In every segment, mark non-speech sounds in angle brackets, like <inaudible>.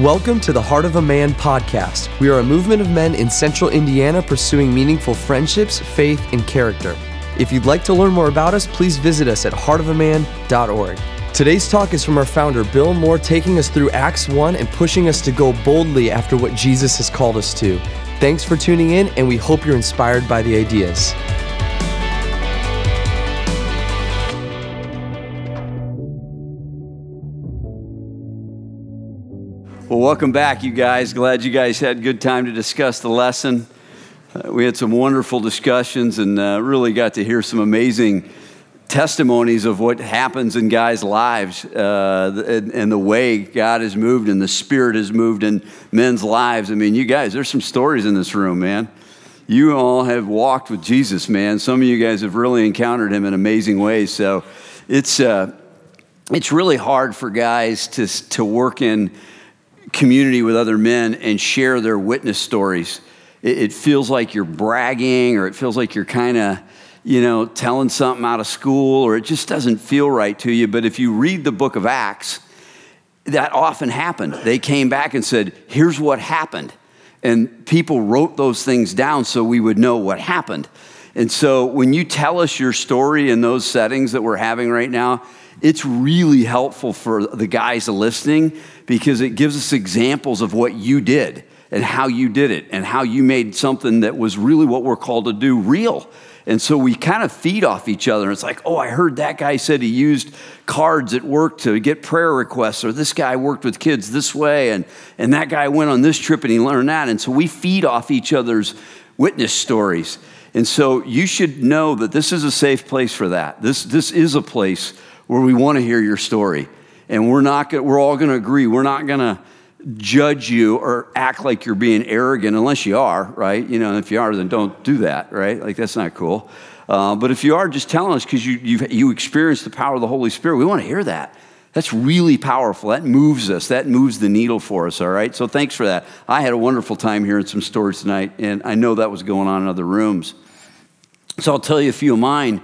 Welcome to the Heart of a Man podcast. We are a movement of men in central Indiana pursuing meaningful friendships, faith, and character. If you'd like to learn more about us, please visit us at heartofaman.org. Today's talk is from our founder, Bill Moore, taking us through Acts 1 and pushing us to go boldly after what Jesus has called us to. Thanks for tuning in, and we hope you're inspired by the ideas. Well, welcome back, you guys. Glad you guys had good time to discuss the lesson. Uh, we had some wonderful discussions and uh, really got to hear some amazing testimonies of what happens in guys' lives uh, and, and, the way God has moved and the Spirit has moved in men's lives. I mean, you guys, there's some stories in this room, man. You all have walked with Jesus, man. Some of you guys have really encountered him in amazing ways. So it's, uh, it's really hard for guys to, to work in community with other men and share their witness stories. It, it feels like you're bragging or it feels like you're kind of, you know, telling something out of school or it just doesn't feel right to you. But if you read the book of Acts, that often happened. They came back and said, here's what happened. And people wrote those things down so we would know what happened. And so when you tell us your story in those settings that we're having right now, it's really helpful for the guys listening because it gives us examples of what you did and how you did it and how you made something that was really what we're called to do real. And so we kind of feed off each other. It's like, oh, I heard that guy said he used cards at work to get prayer requests, or this guy worked with kids this way, and, and that guy went on this trip and he learned that. And so we feed off each other's witness stories. And so you should know that this is a safe place for that. This, this is a place where we want to hear your story. And we're not we're all going to agree. We're not going to judge you or act like you're being arrogant unless you are, right? You know, if you are, then don't do that, right? Like that's not cool. Uh, but if you are, just telling us because you you experienced the power of the Holy Spirit. We want to hear that. That's really powerful. That moves us. That moves the needle for us, all right? So thanks for that. I had a wonderful time hearing some stories tonight, and I know that was going on in other rooms. So I'll tell you a few of mine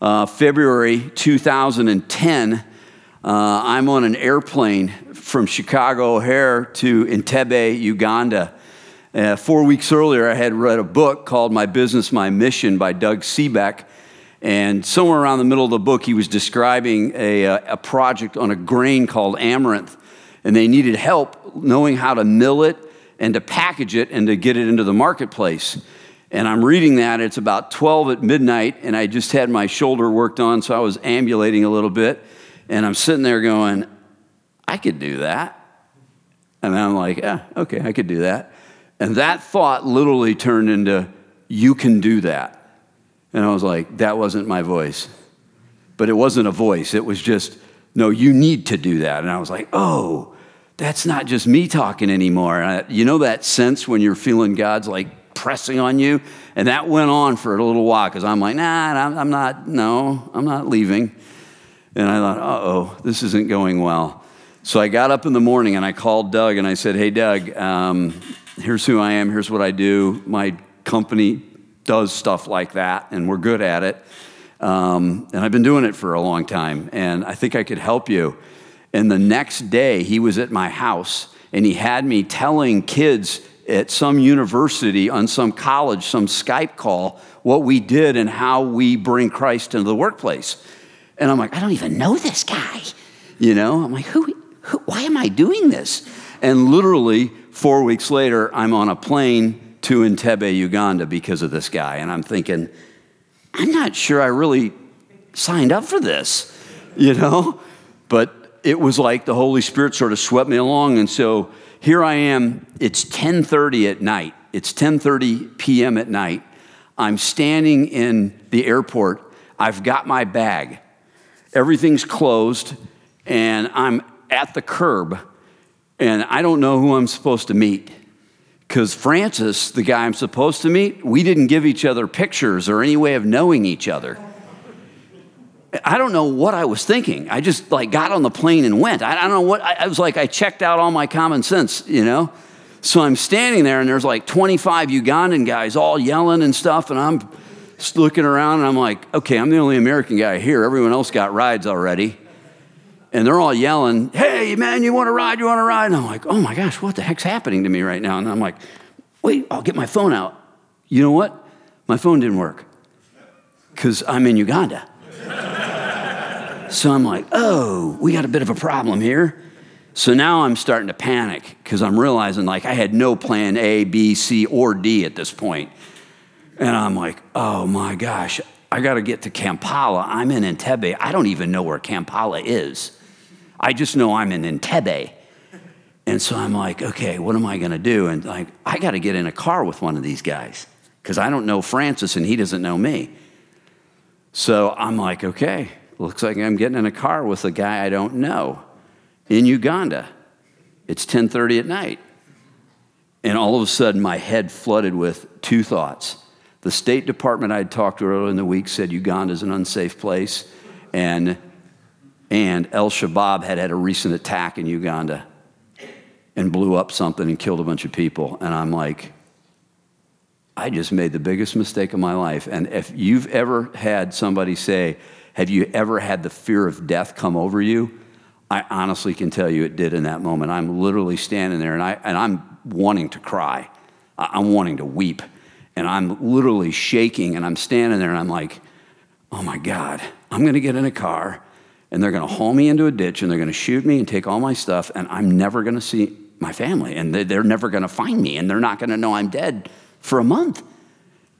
uh, February 2010, uh, I'm on an airplane from Chicago O'Hare to Entebbe, Uganda. Uh, four weeks earlier, I had read a book called My Business, My Mission by Doug Seebeck. And somewhere around the middle of the book, he was describing a, uh, a project on a grain called amaranth. And they needed help knowing how to mill it and to package it and to get it into the marketplace. And I'm reading that. It's about 12 at midnight, and I just had my shoulder worked on, so I was ambulating a little bit. And I'm sitting there going, I could do that. And I'm like, yeah, okay, I could do that. And that thought literally turned into, you can do that. And I was like, that wasn't my voice. But it wasn't a voice, it was just, no, you need to do that. And I was like, oh, that's not just me talking anymore. I, you know that sense when you're feeling God's like pressing on you. And that went on for a little while because I'm like, nah, I'm not, no, I'm not leaving. And I thought, uh oh, this isn't going well. So I got up in the morning and I called Doug and I said, hey, Doug, um, here's who I am, here's what I do. My company does stuff like that, and we're good at it. Um, and I've been doing it for a long time, and I think I could help you. And the next day, he was at my house and he had me telling kids at some university, on some college, some Skype call, what we did and how we bring Christ into the workplace. And I'm like, I don't even know this guy. You know, I'm like, who, who why am I doing this? And literally, four weeks later, I'm on a plane to Entebbe, Uganda because of this guy. And I'm thinking, I'm not sure I really signed up for this, you know? But it was like the Holy Spirit sort of swept me along. And so here I am, it's 10:30 at night. It's 10:30 p.m. at night. I'm standing in the airport. I've got my bag. Everything's closed and I'm at the curb and I don't know who I'm supposed to meet. Because Francis, the guy I'm supposed to meet, we didn't give each other pictures or any way of knowing each other. I don't know what I was thinking. I just like got on the plane and went. I, don't know what, I, I was like, I checked out all my common sense, you know? So I'm standing there and there's like 25 Ugandan guys all yelling and stuff. And I'm looking around and I'm like, okay, I'm the only American guy here. Everyone else got rides already. And they're all yelling, hey, hey, man, you want to ride? You want to ride? And I'm like, oh my gosh, what the heck's happening to me right now? And I'm like, wait, I'll get my phone out. You know what? My phone didn't work because I'm in Uganda. <laughs> so I'm like, oh, we got a bit of a problem here. So now I'm starting to panic because I'm realizing like I had no plan A, B, C, or D at this point. And I'm like, oh my gosh, I got to get to Kampala. I'm in Entebbe. I don't even know where Kampala is. I just know I'm in Entebbe. And so I'm like, okay, what am I going to do? And like, I got to get in a car with one of these guys because I don't know Francis and he doesn't know me. So I'm like, okay, looks like I'm getting in a car with a guy I don't know in Uganda. It's 10:30 at night. And all of a sudden my head flooded with two thoughts. The State Department I'd talked to earlier in the week said Uganda is an unsafe place and and El Shabaab had had a recent attack in Uganda and blew up something and killed a bunch of people. And I'm like, I just made the biggest mistake of my life. And if you've ever had somebody say, Have you ever had the fear of death come over you? I honestly can tell you it did in that moment. I'm literally standing there and, I, and I'm wanting to cry. I'm wanting to weep. And I'm literally shaking and I'm standing there and I'm like, oh my God, I'm gonna get in a car and they're going to haul me into a ditch and they're going to shoot me and take all my stuff and I'm never going to see my family and they're never going to find me and they're not going to know I'm dead for a month.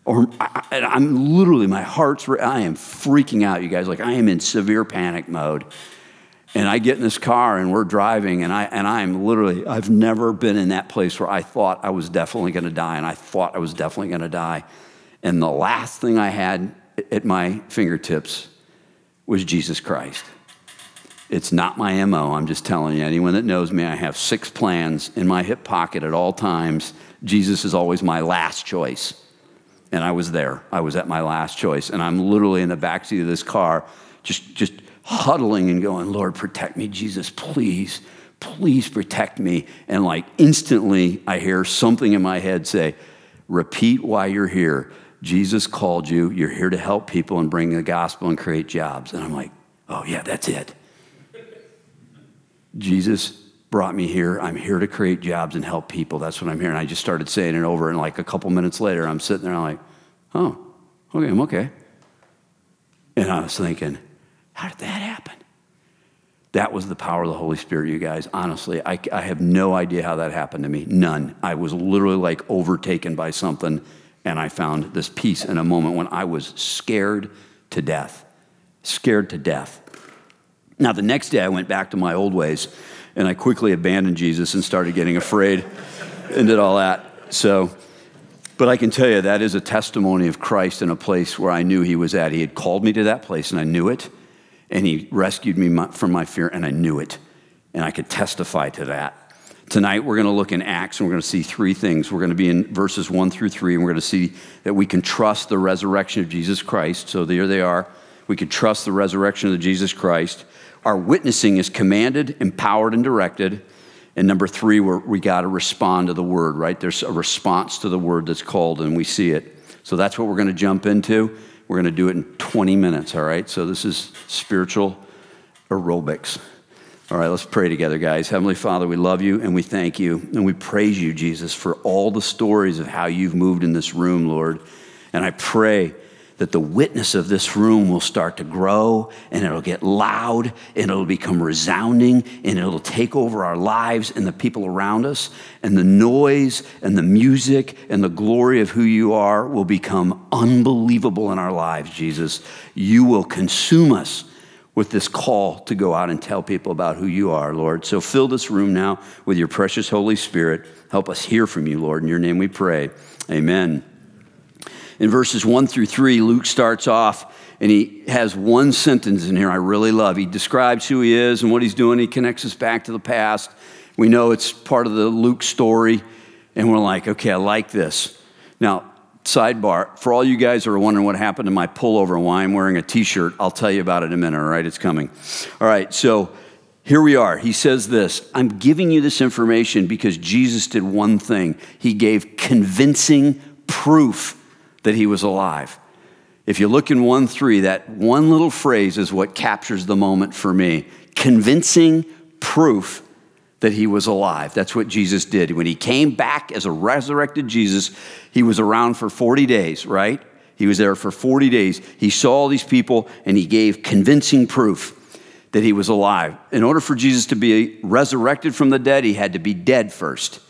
Or I, am literally, my heart's, I am freaking out, you guys. Like I am in severe panic mode. And I get in this car and we're driving and I and I'm literally I've never been in that place where I thought I was definitely going to die and I thought I was definitely going to die. And the last thing I had at my fingertips was Jesus Christ. It's not my MO, I'm just telling you. Anyone that knows me, I have six plans in my hip pocket at all times. Jesus is always my last choice. And I was there. I was at my last choice. And I'm literally in the backseat of this car, just, just huddling and going, Lord, protect me, Jesus, please, please protect me. And like instantly, I hear something in my head say, Repeat why you're here. Jesus called you. You're here to help people and bring the gospel and create jobs. And I'm like, Oh, yeah, that's it. Jesus brought me here. I'm here to create jobs and help people. That's what I'm here. And I just started saying it over. And like a couple minutes later, I'm sitting there, I'm like, oh, okay, I'm okay. And I was thinking, how did that happen? That was the power of the Holy Spirit, you guys. Honestly, I, I have no idea how that happened to me. None. I was literally like overtaken by something, and I found this peace in a moment when I was scared to death. Scared to death. Now, the next day, I went back to my old ways and I quickly abandoned Jesus and started getting afraid and did all that. So, but I can tell you that is a testimony of Christ in a place where I knew He was at. He had called me to that place and I knew it. And He rescued me from my fear and I knew it. And I could testify to that. Tonight, we're going to look in Acts and we're going to see three things. We're going to be in verses one through three, and we're going to see that we can trust the resurrection of Jesus Christ. So there they are. We can trust the resurrection of Jesus Christ. Our witnessing is commanded, empowered, and directed. And number three, we got to respond to the word, right? There's a response to the word that's called, and we see it. So that's what we're going to jump into. We're going to do it in 20 minutes, all right? So this is spiritual aerobics. All right, let's pray together, guys. Heavenly Father, we love you and we thank you and we praise you, Jesus, for all the stories of how you've moved in this room, Lord. And I pray that the witness of this room will start to grow and it'll get loud and it'll become resounding and it'll take over our lives and the people around us. And the noise and the music and the glory of who you are will become unbelievable in our lives, Jesus. You will consume us with this call to go out and tell people about who you are, Lord. So fill this room now with your precious Holy Spirit. Help us hear from you, Lord. In your name we pray. Amen. In verses one through three, Luke starts off and he has one sentence in here I really love. He describes who he is and what he's doing. He connects us back to the past. We know it's part of the Luke story, and we're like, okay, I like this. Now, sidebar for all you guys who are wondering what happened to my pullover and why I'm wearing a t shirt, I'll tell you about it in a minute, all right? It's coming. All right, so here we are. He says this I'm giving you this information because Jesus did one thing, he gave convincing proof that he was alive. If you look in 1 3, that one little phrase is what captures the moment for me convincing proof that he was alive. That's what Jesus did. When he came back as a resurrected Jesus, he was around for 40 days, right? He was there for 40 days. He saw all these people and he gave convincing proof that he was alive. In order for Jesus to be resurrected from the dead, he had to be dead first.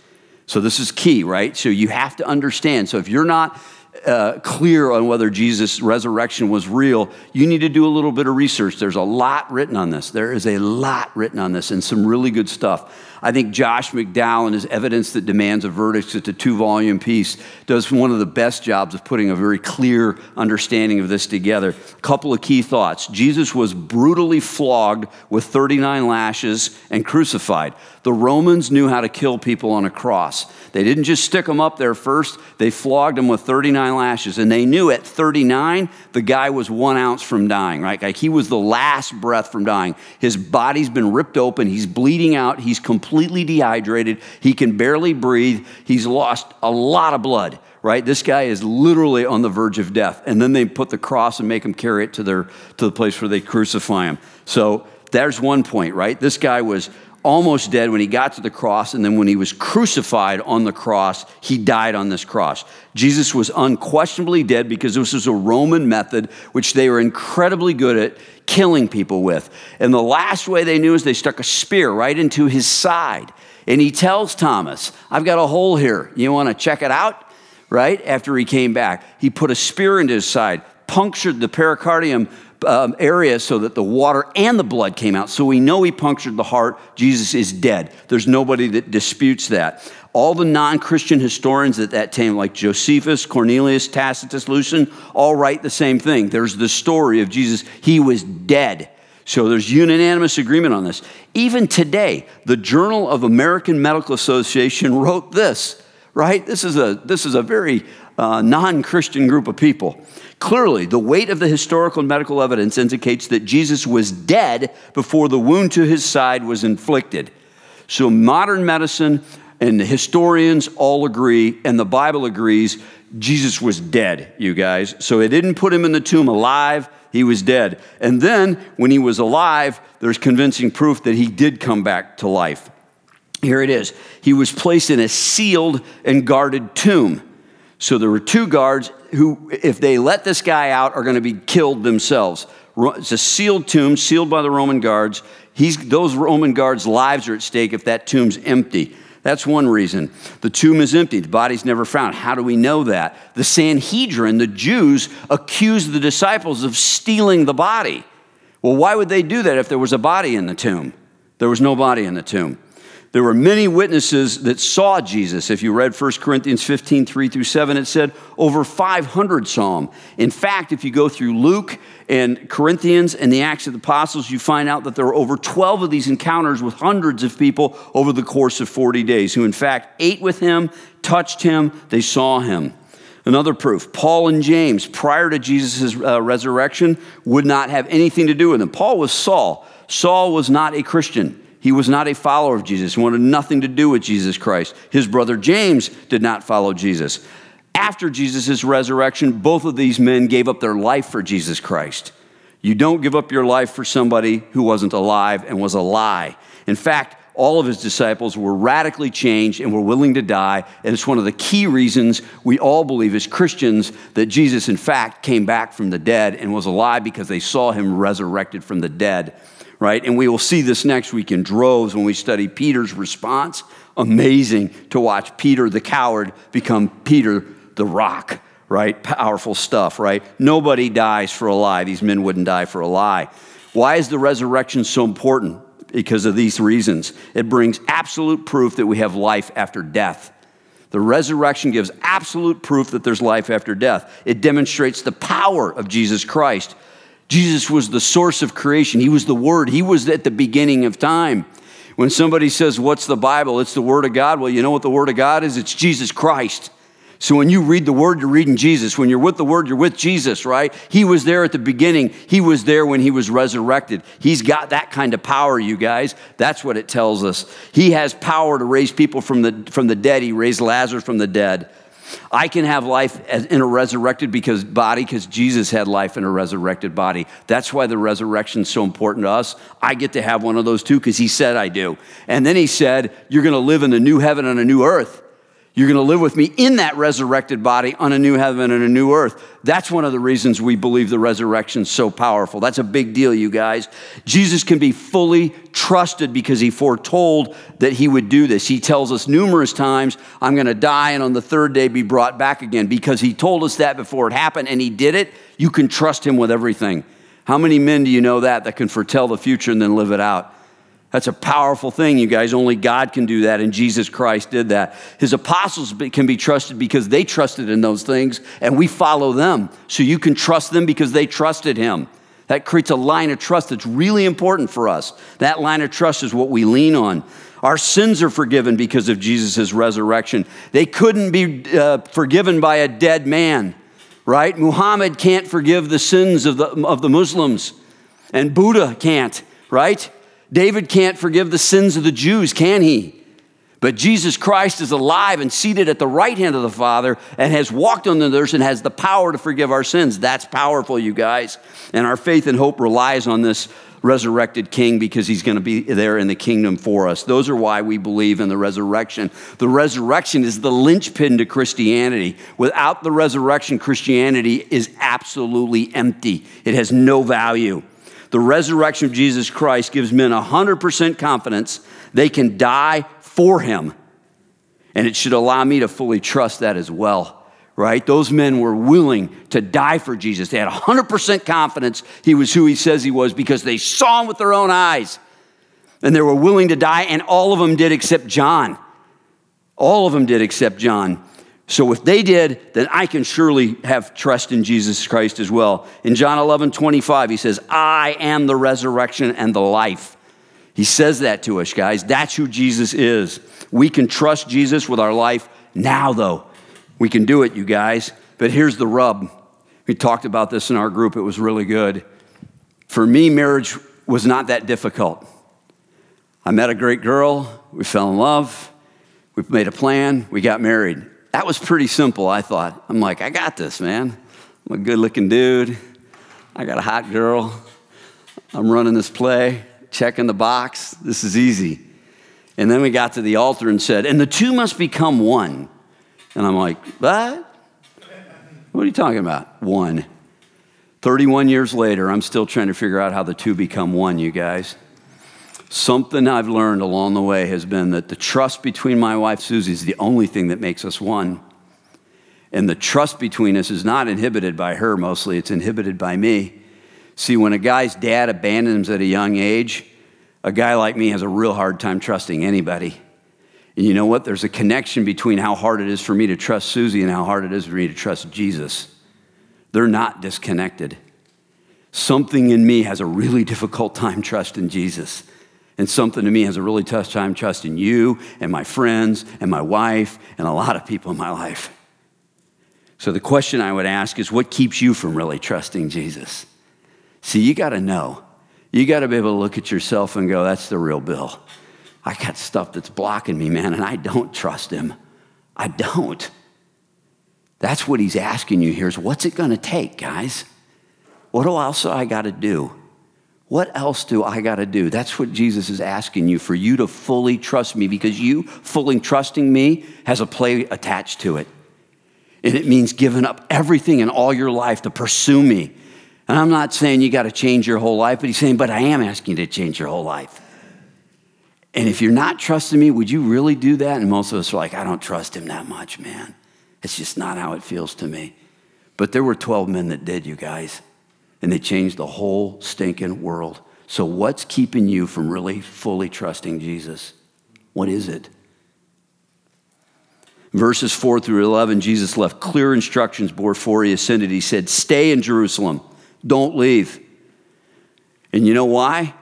So this is key, right? So you have to understand. So if you're not uh, clear on whether Jesus' resurrection was real, you need to do a little bit of research. There's a lot written on this. There is a lot written on this and some really good stuff. I think Josh McDowell, in his Evidence That Demands a Verdict, it's a two volume piece, does one of the best jobs of putting a very clear understanding of this together. A couple of key thoughts Jesus was brutally flogged with 39 lashes and crucified. The Romans knew how to kill people on a cross. They didn't just stick them up there first, they flogged them with 39 lashes. And they knew at 39, the guy was one ounce from dying, right? Like he was the last breath from dying. His body's been ripped open, he's bleeding out, he's completely dehydrated, he can barely breathe, he's lost a lot of blood right? This guy is literally on the verge of death. And then they put the cross and make him carry it to, their, to the place where they crucify him. So there's one point, right? This guy was almost dead when he got to the cross, and then when he was crucified on the cross, he died on this cross. Jesus was unquestionably dead because this was a Roman method which they were incredibly good at killing people with. And the last way they knew is they stuck a spear right into his side. And he tells Thomas, I've got a hole here. You want to check it out? Right? After he came back, he put a spear into his side, punctured the pericardium um, area so that the water and the blood came out. So we know he punctured the heart. Jesus is dead. There's nobody that disputes that. All the non Christian historians at that time, like Josephus, Cornelius, Tacitus, Lucian, all write the same thing. There's the story of Jesus. He was dead. So there's unanimous agreement on this. Even today, the Journal of American Medical Association wrote this, right? This is a, this is a very uh, non Christian group of people. Clearly, the weight of the historical and medical evidence indicates that Jesus was dead before the wound to his side was inflicted. So, modern medicine and the historians all agree, and the Bible agrees, Jesus was dead, you guys. So, it didn't put him in the tomb alive, he was dead. And then, when he was alive, there's convincing proof that he did come back to life. Here it is. He was placed in a sealed and guarded tomb. So there were two guards who, if they let this guy out, are going to be killed themselves. It's a sealed tomb, sealed by the Roman guards. He's, those Roman guards' lives are at stake if that tomb's empty. That's one reason. The tomb is empty, the body's never found. How do we know that? The Sanhedrin, the Jews, accused the disciples of stealing the body. Well, why would they do that if there was a body in the tomb? There was no body in the tomb. There were many witnesses that saw Jesus. If you read 1 Corinthians 15, 3 through 7, it said over 500 saw him. In fact, if you go through Luke and Corinthians and the Acts of the Apostles, you find out that there were over 12 of these encounters with hundreds of people over the course of 40 days who, in fact, ate with him, touched him, they saw him. Another proof Paul and James, prior to Jesus' uh, resurrection, would not have anything to do with him. Paul was Saul. Saul was not a Christian. He was not a follower of Jesus. He wanted nothing to do with Jesus Christ. His brother James did not follow Jesus. After Jesus' resurrection, both of these men gave up their life for Jesus Christ. You don't give up your life for somebody who wasn't alive and was a lie. In fact, all of his disciples were radically changed and were willing to die. And it's one of the key reasons we all believe as Christians that Jesus, in fact, came back from the dead and was alive because they saw him resurrected from the dead right? And we will see this next week in droves when we study Peter's response. Amazing to watch Peter the coward become Peter the rock, right? Powerful stuff, right? Nobody dies for a lie. These men wouldn't die for a lie. Why is the resurrection so important? Because of these reasons. It brings absolute proof that we have life after death. The resurrection gives absolute proof that there's life after death. It demonstrates the power of Jesus Christ Jesus was the source of creation. He was the Word. He was at the beginning of time. When somebody says, What's the Bible? It's the Word of God. Well, you know what the Word of God is? It's Jesus Christ. So when you read the Word, you're reading Jesus. When you're with the Word, you're with Jesus, right? He was there at the beginning. He was there when He was resurrected. He's got that kind of power, you guys. That's what it tells us. He has power to raise people from the, from the dead. He raised Lazarus from the dead. I can have life in a resurrected because body because Jesus had life in a resurrected body. That's why the resurrection is so important to us. I get to have one of those too because he said I do. And then he said, You're going to live in a new heaven and a new earth. You're going to live with me in that resurrected body on a new heaven and a new earth. That's one of the reasons we believe the resurrection is so powerful. That's a big deal, you guys. Jesus can be fully trusted because he foretold that he would do this. He tells us numerous times, I'm going to die and on the third day be brought back again because he told us that before it happened and he did it. You can trust him with everything. How many men do you know that that can foretell the future and then live it out? That's a powerful thing, you guys. Only God can do that, and Jesus Christ did that. His apostles can be trusted because they trusted in those things, and we follow them. So you can trust them because they trusted Him. That creates a line of trust that's really important for us. That line of trust is what we lean on. Our sins are forgiven because of Jesus' resurrection. They couldn't be uh, forgiven by a dead man, right? Muhammad can't forgive the sins of the, of the Muslims, and Buddha can't, right? David can't forgive the sins of the Jews, can he? But Jesus Christ is alive and seated at the right hand of the Father and has walked on the earth and has the power to forgive our sins. That's powerful, you guys. And our faith and hope relies on this resurrected king because he's going to be there in the kingdom for us. Those are why we believe in the resurrection. The resurrection is the linchpin to Christianity. Without the resurrection, Christianity is absolutely empty, it has no value. The resurrection of Jesus Christ gives men 100% confidence they can die for him. And it should allow me to fully trust that as well, right? Those men were willing to die for Jesus. They had 100% confidence he was who he says he was because they saw him with their own eyes. And they were willing to die, and all of them did except John. All of them did except John. So if they did, then I can surely have trust in Jesus Christ as well. In John 11, 25, he says, I am the resurrection and the life. He says that to us, guys. That's who Jesus is. We can trust Jesus with our life now, though. We can do it, you guys. But here's the rub. We talked about this in our group, it was really good. For me, marriage was not that difficult. I met a great girl, we fell in love, we made a plan, we got married. That was pretty simple, I thought. I'm like, I got this, man. I'm a good looking dude. I got a hot girl. I'm running this play, checking the box. This is easy. And then we got to the altar and said, and the two must become one. And I'm like, what? What are you talking about? One. 31 years later, I'm still trying to figure out how the two become one, you guys. Something I've learned along the way has been that the trust between my wife Susie is the only thing that makes us one. And the trust between us is not inhibited by her mostly, it's inhibited by me. See, when a guy's dad abandons at a young age, a guy like me has a real hard time trusting anybody. And you know what? There's a connection between how hard it is for me to trust Susie and how hard it is for me to trust Jesus. They're not disconnected. Something in me has a really difficult time trusting Jesus. And something to me has a really tough time trusting you and my friends and my wife and a lot of people in my life. So the question I would ask is what keeps you from really trusting Jesus? See, you got to know. You got to be able to look at yourself and go, that's the real Bill. I got stuff that's blocking me, man, and I don't trust him. I don't. That's what he's asking you here is what's it going to take, guys? What else I got to do? What else do I got to do? That's what Jesus is asking you for you to fully trust me because you fully trusting me has a play attached to it. And it means giving up everything in all your life to pursue me. And I'm not saying you got to change your whole life, but he's saying, but I am asking you to change your whole life. And if you're not trusting me, would you really do that? And most of us are like, I don't trust him that much, man. It's just not how it feels to me. But there were 12 men that did, you guys and they changed the whole stinking world. So, what's keeping you from really fully trusting Jesus? What is it? Verses 4 through 11, Jesus left clear instructions before he ascended. He said, Stay in Jerusalem, don't leave. And you know why?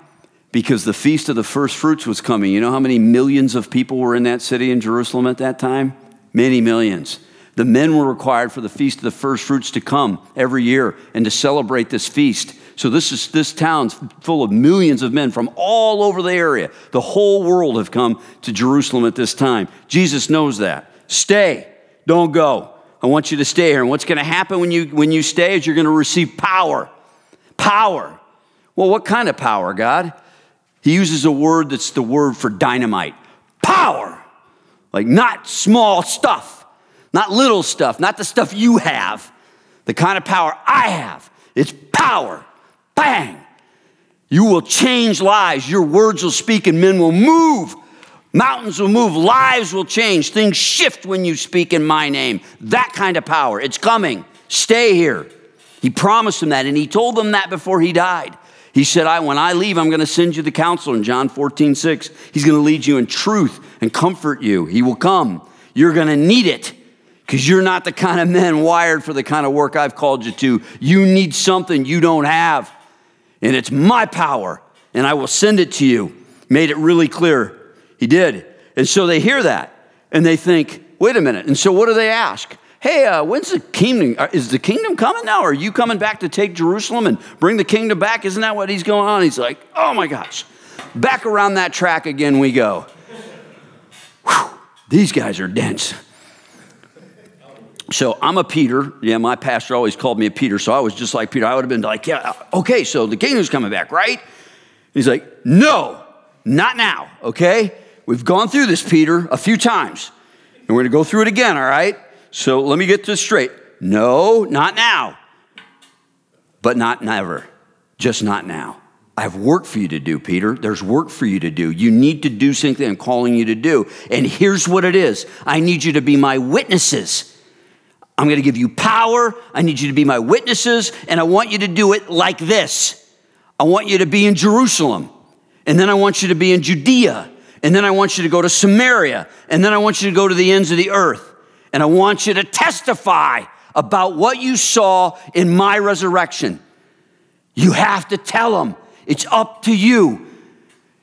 Because the feast of the first fruits was coming. You know how many millions of people were in that city in Jerusalem at that time? Many millions. The men were required for the feast of the first fruits to come every year and to celebrate this feast. So this is this town's full of millions of men from all over the area. The whole world have come to Jerusalem at this time. Jesus knows that. Stay, don't go. I want you to stay here. And what's going to happen when you, when you stay is you're going to receive power. Power. Well, what kind of power, God? He uses a word that's the word for dynamite power. Like not small stuff, not little stuff, not the stuff you have. The kind of power I have. It's power. Bang. You will change lives. Your words will speak and men will move. Mountains will move. Lives will change. Things shift when you speak in my name. That kind of power. It's coming. Stay here. He promised them that, and he told them that before he died. He said, I, When I leave, I'm going to send you the counselor in John 14, 6. He's going to lead you in truth and comfort you. He will come. You're going to need it because you're not the kind of men wired for the kind of work I've called you to. You need something you don't have and it's my power, and I will send it to you. Made it really clear. He did. And so they hear that, and they think, wait a minute. And so what do they ask? Hey, uh, when's the kingdom? Uh, is the kingdom coming now? Are you coming back to take Jerusalem and bring the kingdom back? Isn't that what he's going on? He's like, oh my gosh. Back around that track again we go. Whew, these guys are dense. So I'm a Peter. Yeah, my pastor always called me a Peter, so I was just like Peter. I would have been like, yeah, uh, okay, so the kingdom's coming back, right? He's like, no, not now, okay? We've gone through this, Peter, a few times, and we're gonna go through it again, all right? So let me get this straight. No, not now, but not never, just not now. I have work for you to do, Peter. There's work for you to do. You need to do something I'm calling you to do. And here's what it is I need you to be my witnesses. I'm going to give you power. I need you to be my witnesses, and I want you to do it like this. I want you to be in Jerusalem, and then I want you to be in Judea, and then I want you to go to Samaria, and then I want you to go to the ends of the earth. And I want you to testify about what you saw in my resurrection. You have to tell them. It's up to you.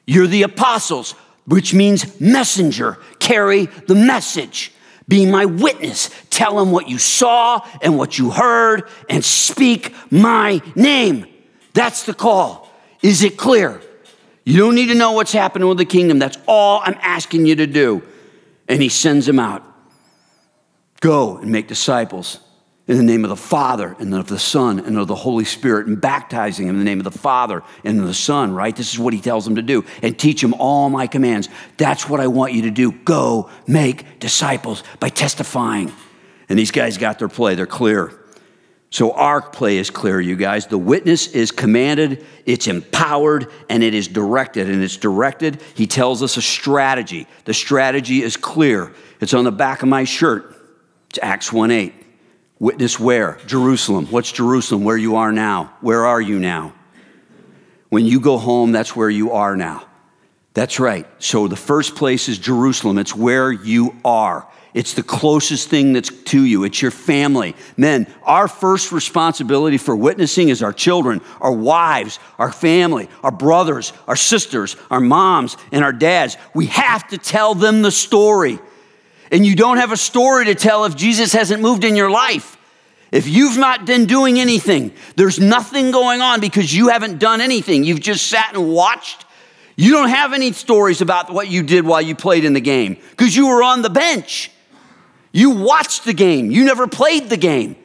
You're the apostles, which means messenger. Carry the message. Be my witness. Tell them what you saw and what you heard and speak my name. That's the call. Is it clear? You don't need to know what's happening with the kingdom. That's all I'm asking you to do. And he sends them out. Go and make disciples in the name of the Father and of the Son and of the Holy Spirit and baptizing them in the name of the Father and of the Son, right? This is what he tells them to do and teach them all my commands. That's what I want you to do. Go make disciples by testifying. And these guys got their play, they're clear. So our play is clear, you guys. The witness is commanded, it's empowered, and it is directed. And it's directed, he tells us a strategy. The strategy is clear. It's on the back of my shirt. It's Acts 1 8. Witness where? Jerusalem. What's Jerusalem? Where you are now. Where are you now? When you go home, that's where you are now. That's right. So the first place is Jerusalem. It's where you are. It's the closest thing that's to you. It's your family. Men, our first responsibility for witnessing is our children, our wives, our family, our brothers, our sisters, our moms, and our dads. We have to tell them the story and you don't have a story to tell if Jesus hasn't moved in your life. If you've not been doing anything, there's nothing going on because you haven't done anything. You've just sat and watched. You don't have any stories about what you did while you played in the game because you were on the bench. You watched the game, you never played the game.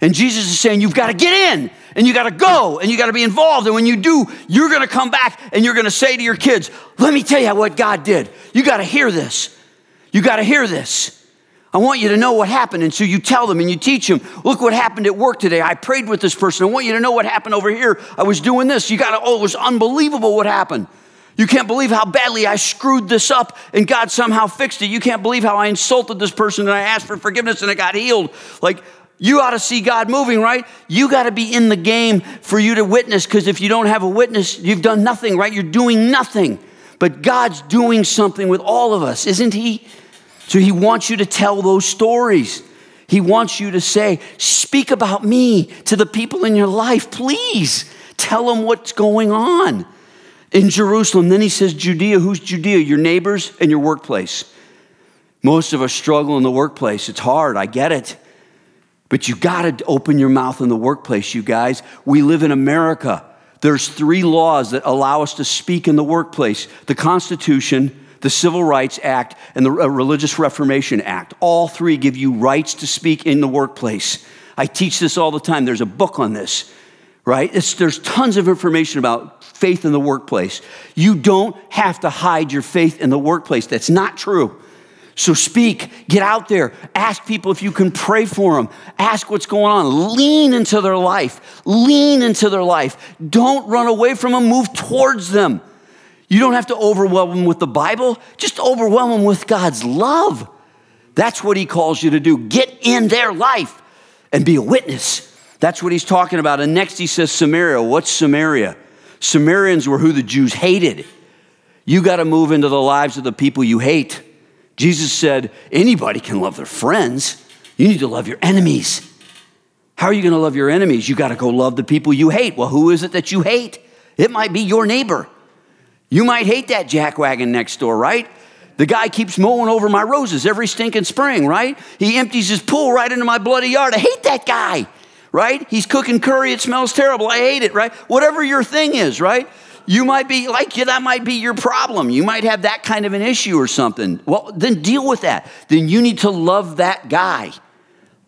And Jesus is saying, You've got to get in and you got to go and you got to be involved. And when you do, you're going to come back and you're going to say to your kids, Let me tell you what God did. You got to hear this. You got to hear this. I want you to know what happened. And so you tell them and you teach them, look what happened at work today. I prayed with this person. I want you to know what happened over here. I was doing this. You got to, oh, it was unbelievable what happened. You can't believe how badly I screwed this up and God somehow fixed it. You can't believe how I insulted this person and I asked for forgiveness and I got healed. Like, you ought to see God moving, right? You got to be in the game for you to witness because if you don't have a witness, you've done nothing, right? You're doing nothing. But God's doing something with all of us, isn't He? So He wants you to tell those stories. He wants you to say, Speak about me to the people in your life, please. Tell them what's going on in Jerusalem. Then He says, Judea. Who's Judea? Your neighbors and your workplace. Most of us struggle in the workplace. It's hard, I get it. But you got to open your mouth in the workplace, you guys. We live in America. There's three laws that allow us to speak in the workplace the Constitution, the Civil Rights Act and the uh, Religious Reformation Act. All three give you rights to speak in the workplace. I teach this all the time. There's a book on this, right? It's, there's tons of information about faith in the workplace. You don't have to hide your faith in the workplace. That's not true. So speak, get out there, ask people if you can pray for them, ask what's going on, lean into their life, lean into their life. Don't run away from them, move towards them. You don't have to overwhelm them with the Bible, just overwhelm them with God's love. That's what He calls you to do. Get in their life and be a witness. That's what He's talking about. And next He says Samaria. What's Samaria? Samaritans were who the Jews hated. You got to move into the lives of the people you hate. Jesus said, anybody can love their friends. You need to love your enemies. How are you going to love your enemies? You got to go love the people you hate. Well, who is it that you hate? It might be your neighbor. You might hate that jackwagon next door, right? The guy keeps mowing over my roses every stinking spring, right? He empties his pool right into my bloody yard. I hate that guy, right? He's cooking curry, it smells terrible. I hate it, right? Whatever your thing is, right? You might be like, yeah, that might be your problem. You might have that kind of an issue or something. Well, then deal with that. Then you need to love that guy,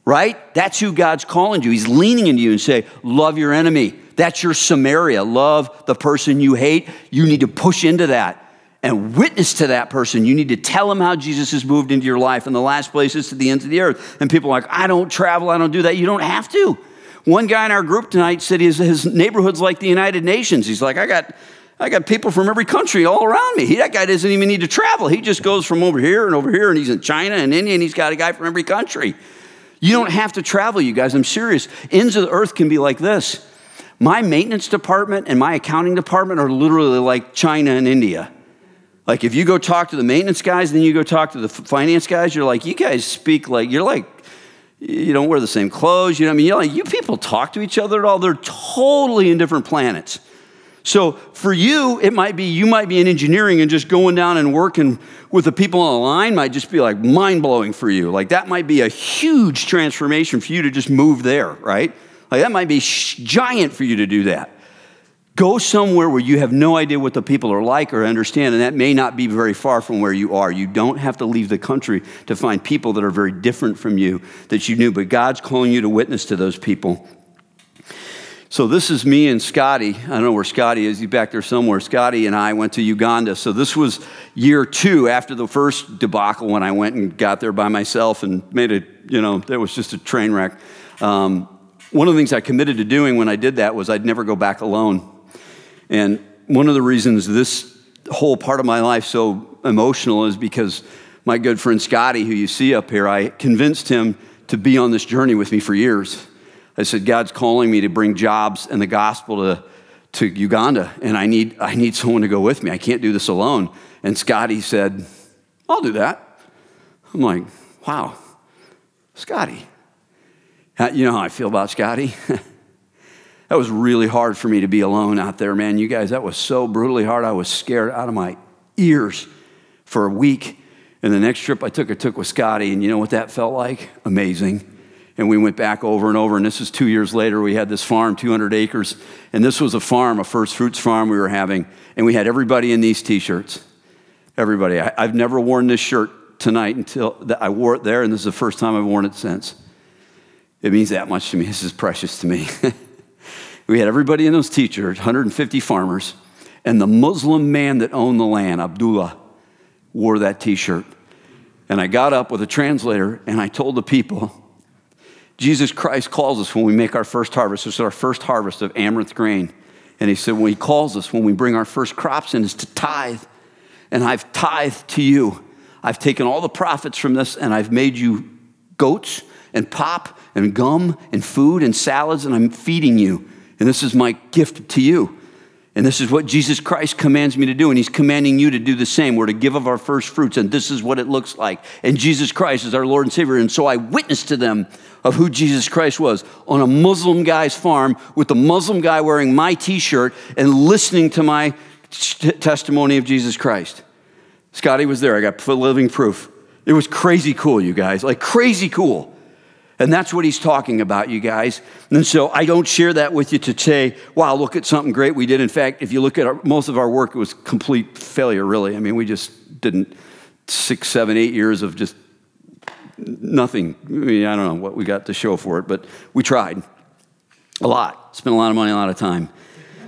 right? That's who God's calling you. He's leaning into you and say, love your enemy. That's your Samaria. Love the person you hate. You need to push into that and witness to that person. You need to tell them how Jesus has moved into your life. And the last place is to the ends of the earth. And people are like, I don't travel, I don't do that. You don't have to. One guy in our group tonight said his, his neighborhood's like the United Nations. He's like, I got, I got people from every country all around me. He, that guy doesn't even need to travel. He just goes from over here and over here, and he's in China and India, and he's got a guy from every country. You don't have to travel, you guys. I'm serious. Ends of the earth can be like this. My maintenance department and my accounting department are literally like China and India. Like if you go talk to the maintenance guys, then you go talk to the finance guys, you're like, you guys speak like, you're like, you don't wear the same clothes. You know, I mean, you're like, you people talk to each other at all. They're totally in different planets. So for you, it might be you might be in engineering and just going down and working with the people on the line might just be like mind blowing for you. Like that might be a huge transformation for you to just move there, right? Like that might be giant for you to do that. Go somewhere where you have no idea what the people are like or understand, and that may not be very far from where you are. You don't have to leave the country to find people that are very different from you that you knew, but God's calling you to witness to those people. So this is me and Scotty. I don't know where Scotty is. He's back there somewhere. Scotty and I went to Uganda. So this was year two after the first debacle when I went and got there by myself and made it, you know, it was just a train wreck. Um, one of the things I committed to doing when I did that was I'd never go back alone. And one of the reasons this whole part of my life so emotional is because my good friend Scotty, who you see up here, I convinced him to be on this journey with me for years. I said, God's calling me to bring jobs and the gospel to, to Uganda, and I need, I need someone to go with me. I can't do this alone. And Scotty said, I'll do that. I'm like, wow, Scotty, you know how I feel about Scotty? <laughs> that was really hard for me to be alone out there, man. You guys, that was so brutally hard. I was scared out of my ears for a week. And the next trip I took, I took with Scotty, and you know what that felt like? Amazing. And we went back over and over, and this is two years later. We had this farm, 200 acres, and this was a farm, a first fruits farm we were having, and we had everybody in these t shirts. Everybody. I, have never worn this shirt tonight until I wore it there, and this is the first time I've worn it since. It means that much to me. This is precious to me. <laughs> we had everybody in those teachers, 150 farmers, and the Muslim man that owned the land, Abdullah, wore that t shirt. And I got up with a translator and I told the people, Jesus Christ calls us when we make our first harvest. This is our first harvest of amaranth grain. And he said, when he calls us, when we bring our first crops in, is to tithe. And I've tithed to you. I've taken all the profits from this and I've made you goats and pop and gum and food and salads, and I'm feeding you. And this is my gift to you. And this is what Jesus Christ commands me to do. And He's commanding you to do the same. We're to give of our first fruits, and this is what it looks like. And Jesus Christ is our Lord and Savior. And so I witnessed to them of who Jesus Christ was on a Muslim guy's farm with a Muslim guy wearing my t shirt and listening to my t- testimony of Jesus Christ. Scotty was there. I got living proof. It was crazy cool, you guys, like crazy cool. And that's what he's talking about, you guys. And so I don't share that with you to say, wow, look at something great we did. In fact, if you look at our, most of our work, it was complete failure, really. I mean, we just didn't six, seven, eight years of just nothing. I mean, I don't know what we got to show for it, but we tried a lot. Spent a lot of money, a lot of time.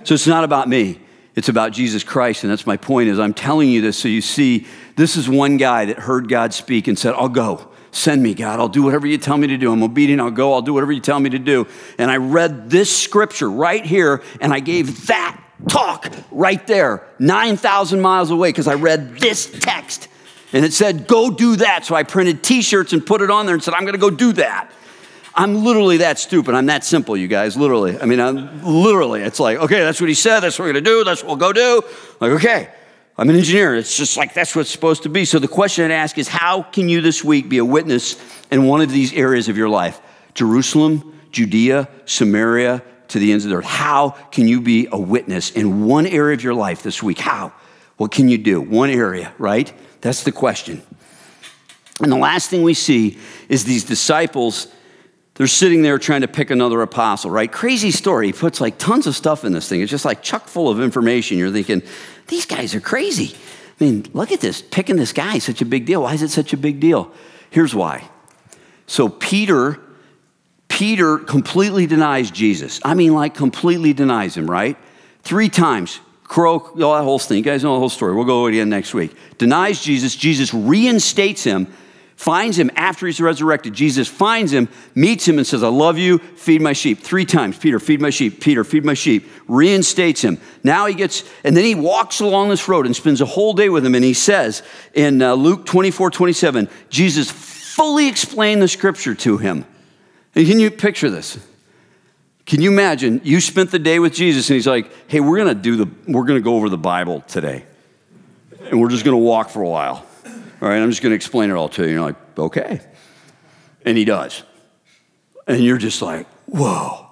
So it's not about me. It's about Jesus Christ, and that's my point. Is I'm telling you this so you see this is one guy that heard God speak and said, "I'll go." Send me, God. I'll do whatever you tell me to do. I'm obedient. I'll go. I'll do whatever you tell me to do. And I read this scripture right here, and I gave that talk right there, 9,000 miles away, because I read this text. And it said, go do that. So I printed t shirts and put it on there and said, I'm going to go do that. I'm literally that stupid. I'm that simple, you guys, literally. I mean, I'm literally, it's like, okay, that's what he said. That's what we're going to do. That's what we'll go do. Like, okay, I'm an engineer. It's just like that's what's supposed to be. So the question I'd ask is how can you this week be a witness in one of these areas of your life? Jerusalem, Judea, Samaria, to the ends of the earth. How can you be a witness in one area of your life this week? How? What can you do? One area, right? That's the question. And the last thing we see is these disciples they're sitting there trying to pick another apostle, right? Crazy story. He puts like tons of stuff in this thing. It's just like chuck full of information. You're thinking, these guys are crazy. I mean, look at this. Picking this guy is such a big deal. Why is it such a big deal? Here's why. So Peter, Peter completely denies Jesus. I mean, like completely denies him, right? Three times. Crow, all that whole thing. You guys know the whole story. We'll go over it again next week. Denies Jesus. Jesus reinstates him finds him after he's resurrected. Jesus finds him, meets him, and says, I love you, feed my sheep. Three times, Peter, feed my sheep, Peter, feed my sheep. Reinstates him. Now he gets, and then he walks along this road and spends a whole day with him. And he says in uh, Luke 24, 27, Jesus fully explained the scripture to him. And can you picture this? Can you imagine you spent the day with Jesus and he's like, hey, we're gonna do the, we're gonna go over the Bible today. And we're just gonna walk for a while. All right, I'm just going to explain it all to you. And you're like, okay. And he does. And you're just like, whoa.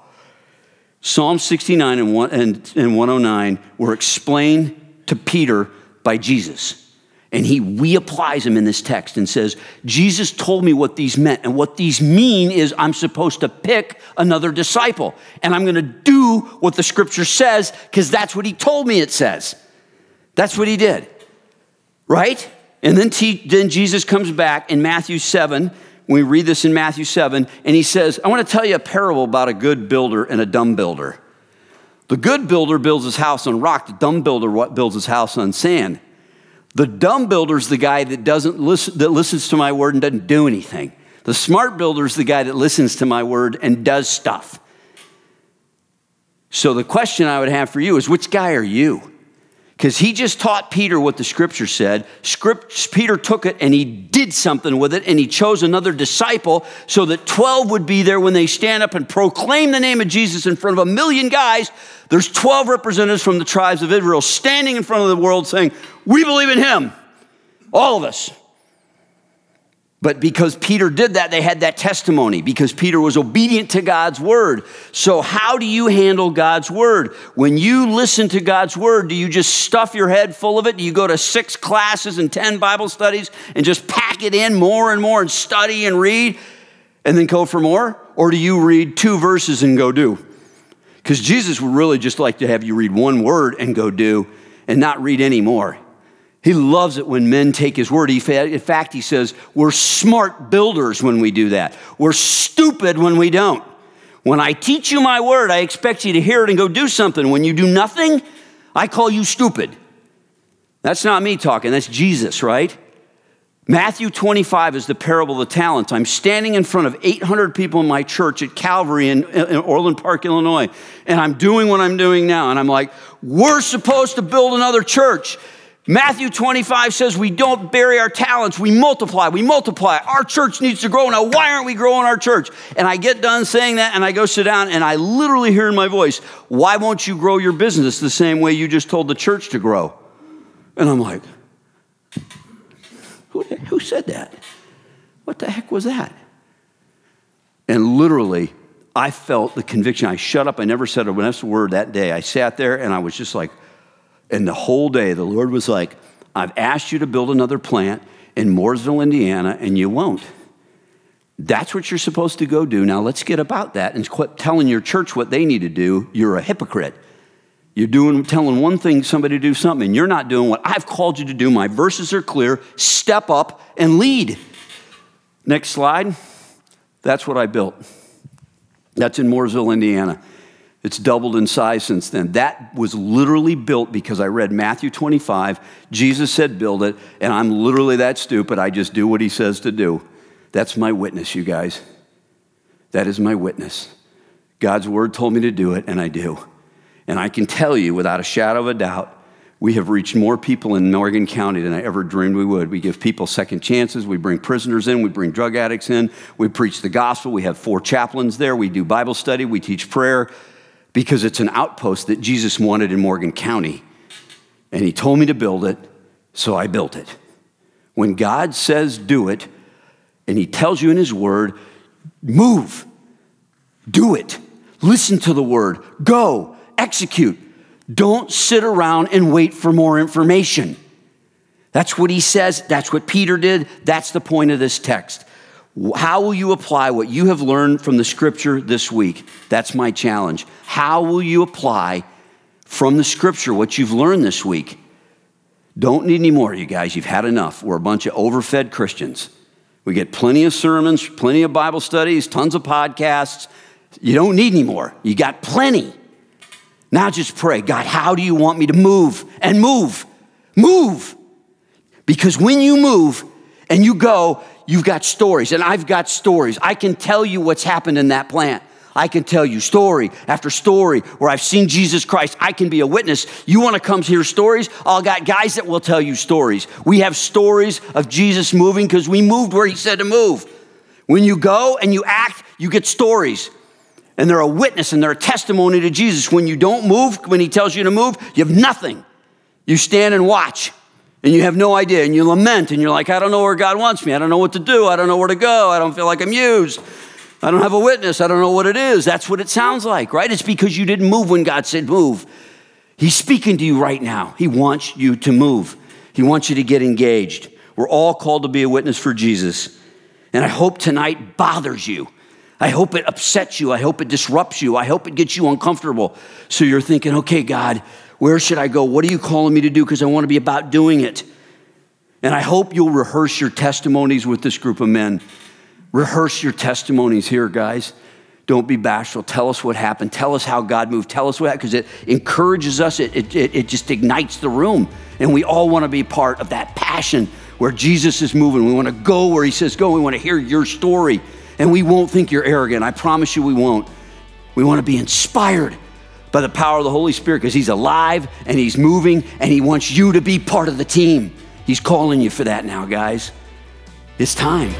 Psalm 69 and, one, and, and 109 were explained to Peter by Jesus. And he reapplies them in this text and says, Jesus told me what these meant. And what these mean is I'm supposed to pick another disciple. And I'm going to do what the scripture says because that's what he told me it says. That's what he did. Right? And then, t- then Jesus comes back in Matthew 7. We read this in Matthew 7, and he says, I want to tell you a parable about a good builder and a dumb builder. The good builder builds his house on rock, the dumb builder builds his house on sand. The dumb builder is the guy that doesn't listen, that listens to my word and doesn't do anything. The smart builder is the guy that listens to my word and does stuff. So the question I would have for you is which guy are you? Because he just taught Peter what the scripture said. Script, Peter took it and he did something with it, and he chose another disciple so that 12 would be there when they stand up and proclaim the name of Jesus in front of a million guys. There's 12 representatives from the tribes of Israel standing in front of the world saying, We believe in him. All of us. But because Peter did that, they had that testimony because Peter was obedient to God's word. So, how do you handle God's word? When you listen to God's word, do you just stuff your head full of it? Do you go to six classes and 10 Bible studies and just pack it in more and more and study and read and then go for more? Or do you read two verses and go do? Because Jesus would really just like to have you read one word and go do and not read any more. He loves it when men take his word. He, In fact, he says, We're smart builders when we do that. We're stupid when we don't. When I teach you my word, I expect you to hear it and go do something. When you do nothing, I call you stupid. That's not me talking, that's Jesus, right? Matthew 25 is the parable of the talents. I'm standing in front of 800 people in my church at Calvary in, in Orland Park, Illinois, and I'm doing what I'm doing now. And I'm like, we're supposed to build another church. Matthew 25 says we don't bury our talents, we multiply, we multiply. Our church needs to grow. Now, why aren't we growing our church? And I get done saying that and I go sit down and I literally hear in my voice, why won't you grow your business the same way you just told the church to grow? And I'm like, who, who said that? What the heck was that? And literally, I felt the conviction. I shut up. I never said a word that day. I sat there and I was just like, and the whole day, the Lord was like, I've asked you to build another plant in Mooresville, Indiana, and you won't. That's what you're supposed to go do. Now let's get about that and quit telling your church what they need to do. You're a hypocrite. You're doing, telling one thing, somebody to do something, and you're not doing what I've called you to do. My verses are clear. Step up and lead. Next slide. That's what I built. That's in Mooresville, Indiana. It's doubled in size since then. That was literally built because I read Matthew 25. Jesus said, build it, and I'm literally that stupid. I just do what he says to do. That's my witness, you guys. That is my witness. God's word told me to do it, and I do. And I can tell you without a shadow of a doubt, we have reached more people in Morgan County than I ever dreamed we would. We give people second chances. We bring prisoners in. We bring drug addicts in. We preach the gospel. We have four chaplains there. We do Bible study. We teach prayer because it's an outpost that Jesus wanted in Morgan County. And he told me to build it, so I built it. When God says do it, and he tells you in his word, move, do it, listen to the word, go, execute. Don't sit around and wait for more information. That's what he says. That's what Peter did. That's the point of this text. How will you apply what you have learned from the scripture this week? That's my challenge. How will you apply from the scripture what you've learned this week? Don't need any more, you guys. You've had enough. We're a bunch of overfed Christians. We get plenty of sermons, plenty of Bible studies, tons of podcasts. You don't need any more. You got plenty. Now just pray God, how do you want me to move? And move, move. Because when you move and you go, you've got stories, and I've got stories. I can tell you what's happened in that plant. I can tell you story after story where I've seen Jesus Christ. I can be a witness. You want to come hear stories? I'll got guys that will tell you stories. We have stories of Jesus moving because we moved where he said to move. When you go and you act, you get stories and they're a witness and they're a testimony to Jesus. When you don't move, when He tells you to move, you have nothing. You stand and watch and you have no idea and you lament and you're like, I don't know where God wants me. I don't know what to do. I don't know where to go. I don't feel like I'm used. I don't have a witness. I don't know what it is. That's what it sounds like, right? It's because you didn't move when God said move. He's speaking to you right now. He wants you to move, He wants you to get engaged. We're all called to be a witness for Jesus. And I hope tonight bothers you. I hope it upsets you. I hope it disrupts you. I hope it gets you uncomfortable. So you're thinking, okay, God, where should I go? What are you calling me to do? Because I want to be about doing it. And I hope you'll rehearse your testimonies with this group of men. Rehearse your testimonies here, guys. Don't be bashful. Tell us what happened. Tell us how God moved. Tell us what because it encourages us. It, it, it just ignites the room. And we all want to be part of that passion where Jesus is moving. We want to go where he says go. We want to hear your story and we won't think you're arrogant. I promise you we won't. We want to be inspired by the power of the Holy Spirit because He's alive and He's moving and He wants you to be part of the team. He's calling you for that now, guys. It's time.